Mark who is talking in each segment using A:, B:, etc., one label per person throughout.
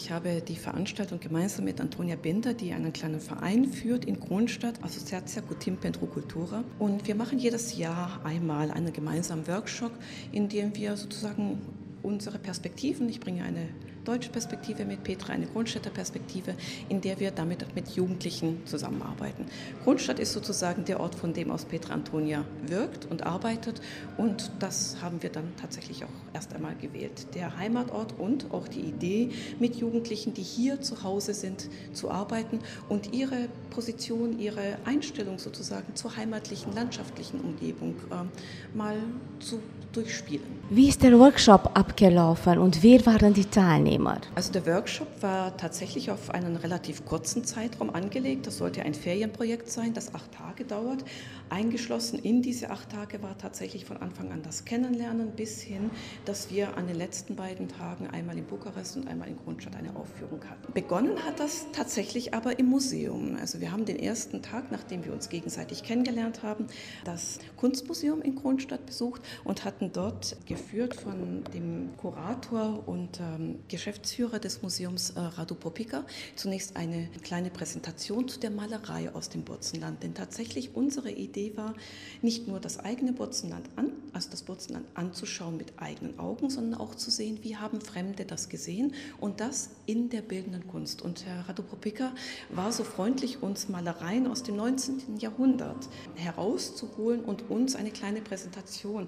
A: Ich habe die Veranstaltung gemeinsam mit Antonia Binder, die einen kleinen Verein führt in Kronstadt, Associatia Cutim Pentru Cultura. Und wir machen jedes Jahr einmal einen gemeinsamen Workshop, in dem wir sozusagen unsere Perspektiven, ich bringe eine deutsche Perspektive mit Petra, eine Grundstädter Perspektive, in der wir damit mit Jugendlichen zusammenarbeiten. Grundstadt ist sozusagen der Ort, von dem aus Petra Antonia wirkt und arbeitet und das haben wir dann tatsächlich auch erst einmal gewählt. Der Heimatort und auch die Idee, mit Jugendlichen, die hier zu Hause sind, zu arbeiten und ihre Position, ihre Einstellung sozusagen zur heimatlichen, landschaftlichen Umgebung äh, mal zu durchspielen.
B: Wie ist der Workshop abgelaufen und wer waren die Teilnehmer?
A: Also der Workshop war tatsächlich auf einen relativ kurzen Zeitraum angelegt. Das sollte ein Ferienprojekt sein, das acht Tage dauert. Eingeschlossen in diese acht Tage war tatsächlich von Anfang an das Kennenlernen bis hin, dass wir an den letzten beiden Tagen einmal in Bukarest und einmal in Grundstadt eine Aufführung hatten. Begonnen hat das tatsächlich aber im Museum. Also wir haben den ersten Tag, nachdem wir uns gegenseitig kennengelernt haben, das Kunstmuseum in Grundstadt besucht und hatten dort geführt von dem Kurator und ähm, Geschäftsführer des Museums äh, Radu Popika zunächst eine kleine Präsentation zu der Malerei aus dem Burzenland. Denn tatsächlich unsere Idee war, nicht nur das eigene Burzenland an, also das Burzenland anzuschauen mit eigenen Augen, sondern auch zu sehen, wie haben Fremde das gesehen und das in der bildenden Kunst. Und Herr Radu Popika war so freundlich, uns Malereien aus dem 19. Jahrhundert herauszuholen und uns eine kleine Präsentation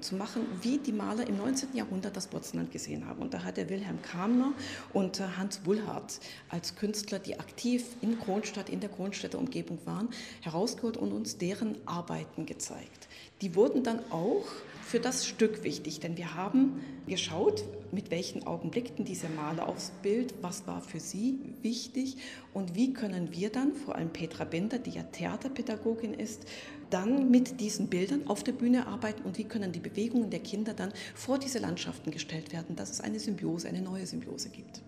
A: zu machen, wie die Maler im 19. Jahrhundert das Burzenland gesehen haben. Und da hat der Wilhelm Kamner und äh, Hans Bullhardt als Künstler, die aktiv in Kronstadt, in der Kronstädter Umgebung waren, herausgeholt und uns deren Arbeiten gezeigt. Die wurden dann auch für das Stück wichtig, denn wir haben geschaut, mit welchen Augen blickten diese Maler aufs Bild, was war für sie wichtig und wie können wir dann, vor allem Petra Bender, die ja Theaterpädagogin ist, dann mit diesen Bildern auf der Bühne arbeiten und wie können die Bewegungen der Kinder dann vor diese Landschaften gestellt werden, dass es eine Symbiose, eine neue Symbiose gibt.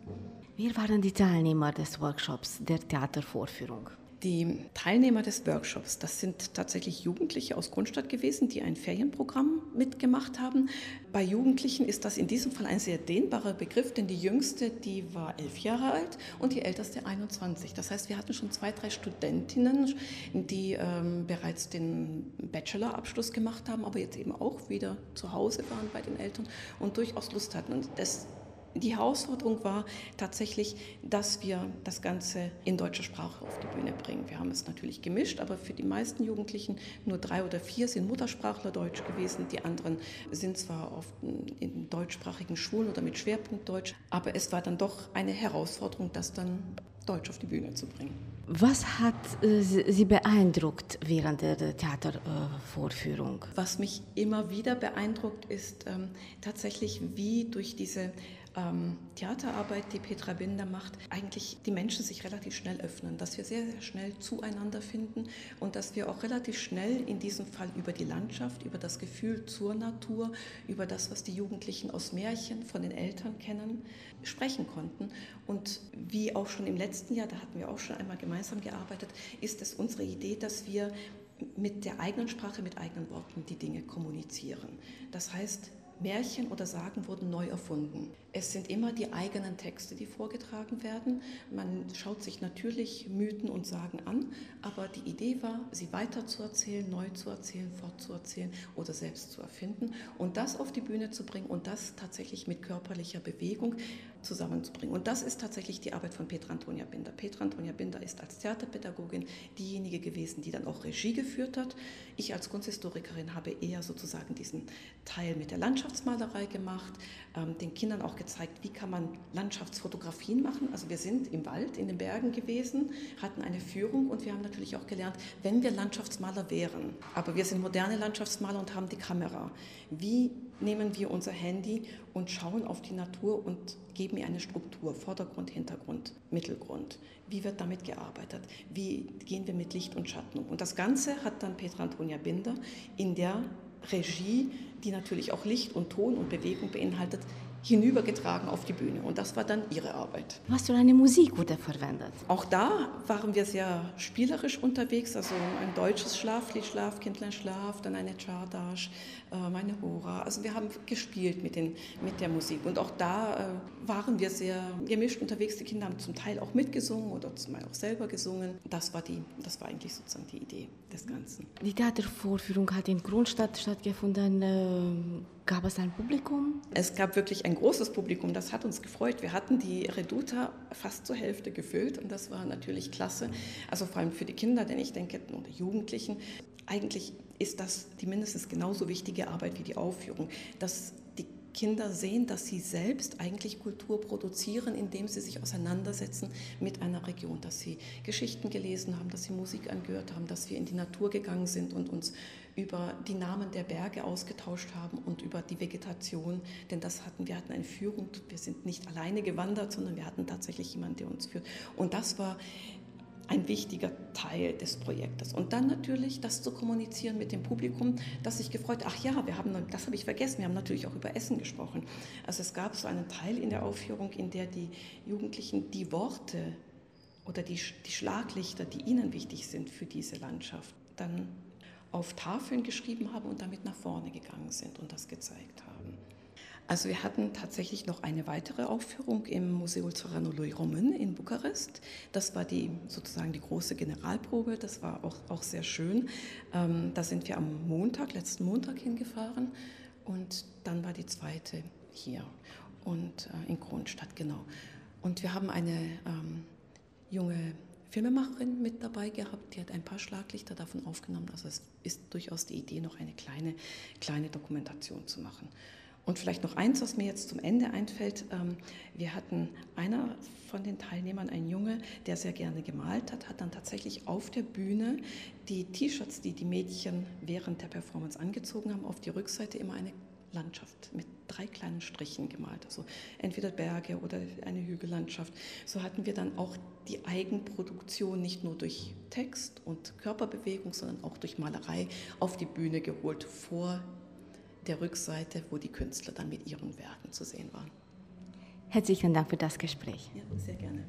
B: Wer waren die Teilnehmer des Workshops der Theatervorführung?
A: Die Teilnehmer des Workshops, das sind tatsächlich Jugendliche aus Grundstadt gewesen, die ein Ferienprogramm mitgemacht haben. Bei Jugendlichen ist das in diesem Fall ein sehr dehnbarer Begriff, denn die jüngste, die war elf Jahre alt und die älteste 21. Das heißt, wir hatten schon zwei, drei Studentinnen, die ähm, bereits den Bachelorabschluss gemacht haben, aber jetzt eben auch wieder zu Hause waren bei den Eltern und durchaus Lust hatten. Und das die Herausforderung war tatsächlich, dass wir das Ganze in deutscher Sprache auf die Bühne bringen. Wir haben es natürlich gemischt, aber für die meisten Jugendlichen nur drei oder vier sind Muttersprachler Deutsch gewesen. Die anderen sind zwar oft in deutschsprachigen Schulen oder mit Schwerpunkt Deutsch, aber es war dann doch eine Herausforderung, das dann Deutsch auf die Bühne zu bringen.
B: Was hat äh, Sie beeindruckt während der Theatervorführung?
A: Äh, Was mich immer wieder beeindruckt, ist ähm, tatsächlich, wie durch diese ähm, Theaterarbeit, die Petra Binder macht, eigentlich die Menschen sich relativ schnell öffnen, dass wir sehr, sehr schnell zueinander finden und dass wir auch relativ schnell in diesem Fall über die Landschaft, über das Gefühl zur Natur, über das, was die Jugendlichen aus Märchen von den Eltern kennen, sprechen konnten. Und wie auch schon im letzten Jahr, da hatten wir auch schon einmal gemeinsam gearbeitet, ist es unsere Idee, dass wir mit der eigenen Sprache, mit eigenen Worten die Dinge kommunizieren. Das heißt, Märchen oder Sagen wurden neu erfunden. Es sind immer die eigenen Texte, die vorgetragen werden. Man schaut sich natürlich Mythen und Sagen an, aber die Idee war, sie weiterzuerzählen, neu zu erzählen, fortzuerzählen oder selbst zu erfinden und das auf die Bühne zu bringen und das tatsächlich mit körperlicher Bewegung zusammenzubringen. Und das ist tatsächlich die Arbeit von Petra Antonia Binder. Petra Antonia Binder ist als Theaterpädagogin diejenige gewesen, die dann auch Regie geführt hat. Ich als Kunsthistorikerin habe eher sozusagen diesen Teil mit der Landschaftsmalerei gemacht, ähm, den Kindern auch gezeigt, wie kann man Landschaftsfotografien machen. Also wir sind im Wald, in den Bergen gewesen, hatten eine Führung und wir haben natürlich auch gelernt, wenn wir Landschaftsmaler wären, aber wir sind moderne Landschaftsmaler und haben die Kamera, wie nehmen wir unser Handy und schauen auf die Natur und geben ihr eine Struktur, Vordergrund, Hintergrund, Mittelgrund. Wie wird damit gearbeitet? Wie gehen wir mit Licht und Schatten um? Und das Ganze hat dann Petra Antonia Binder in der Regie, die natürlich auch Licht und Ton und Bewegung beinhaltet, hinübergetragen auf die Bühne. Und das war dann ihre Arbeit.
B: Was für eine Musik wurde verwendet?
A: Auch da waren wir sehr spielerisch unterwegs. Also ein deutsches Schlaflied, Schlaf, Kindlein, Schlaf, dann eine Chardash, äh, meine Hora. Also wir haben gespielt mit, den, mit der Musik. Und auch da äh, waren wir sehr gemischt unterwegs. Die Kinder haben zum Teil auch mitgesungen oder zum Teil auch selber gesungen. Das war, die, das war eigentlich sozusagen die Idee des Ganzen.
B: Die Theatervorführung hat in Grundstadt stattgefunden. Gab es ein Publikum?
A: Es gab wirklich ein großes Publikum, das hat uns gefreut. Wir hatten die Reduta fast zur Hälfte gefüllt und das war natürlich klasse. Also vor allem für die Kinder, denn ich denke, oder Jugendlichen, eigentlich ist das die mindestens genauso wichtige Arbeit wie die Aufführung, dass die Kinder sehen, dass sie selbst eigentlich Kultur produzieren, indem sie sich auseinandersetzen mit einer Region, dass sie Geschichten gelesen haben, dass sie Musik angehört haben, dass wir in die Natur gegangen sind und uns über die Namen der Berge ausgetauscht haben und über die Vegetation, denn das hatten wir hatten eine Führung, wir sind nicht alleine gewandert, sondern wir hatten tatsächlich jemanden, der uns führt und das war ein wichtiger Teil des Projektes. Und dann natürlich das zu kommunizieren mit dem Publikum, das sich gefreut, ach ja, wir haben, das habe ich vergessen, wir haben natürlich auch über Essen gesprochen. Also es gab so einen Teil in der Aufführung, in der die Jugendlichen die Worte oder die, die Schlaglichter, die ihnen wichtig sind für diese Landschaft, dann auf Tafeln geschrieben haben und damit nach vorne gegangen sind und das gezeigt haben. Also wir hatten tatsächlich noch eine weitere Aufführung im Museo Zoranului Român in Bukarest. Das war die sozusagen die große Generalprobe. Das war auch, auch sehr schön. Ähm, da sind wir am Montag, letzten Montag hingefahren und dann war die zweite hier und äh, in Kronstadt genau. Und wir haben eine ähm, junge Filmemacherin mit dabei gehabt, die hat ein paar Schlaglichter davon aufgenommen. Also es ist durchaus die Idee, noch eine kleine, kleine Dokumentation zu machen. Und vielleicht noch eins, was mir jetzt zum Ende einfällt. Ähm, wir hatten einer von den Teilnehmern, ein Junge, der sehr gerne gemalt hat, hat dann tatsächlich auf der Bühne die T-Shirts, die die Mädchen während der Performance angezogen haben, auf die Rückseite immer eine Landschaft mit drei kleinen Strichen gemalt. Also entweder Berge oder eine Hügellandschaft. So hatten wir dann auch die Eigenproduktion nicht nur durch Text und Körperbewegung, sondern auch durch Malerei auf die Bühne geholt vor der Rückseite, wo die Künstler dann mit ihren Werken zu sehen waren.
B: Herzlichen Dank für das Gespräch.
A: Ja, sehr gerne.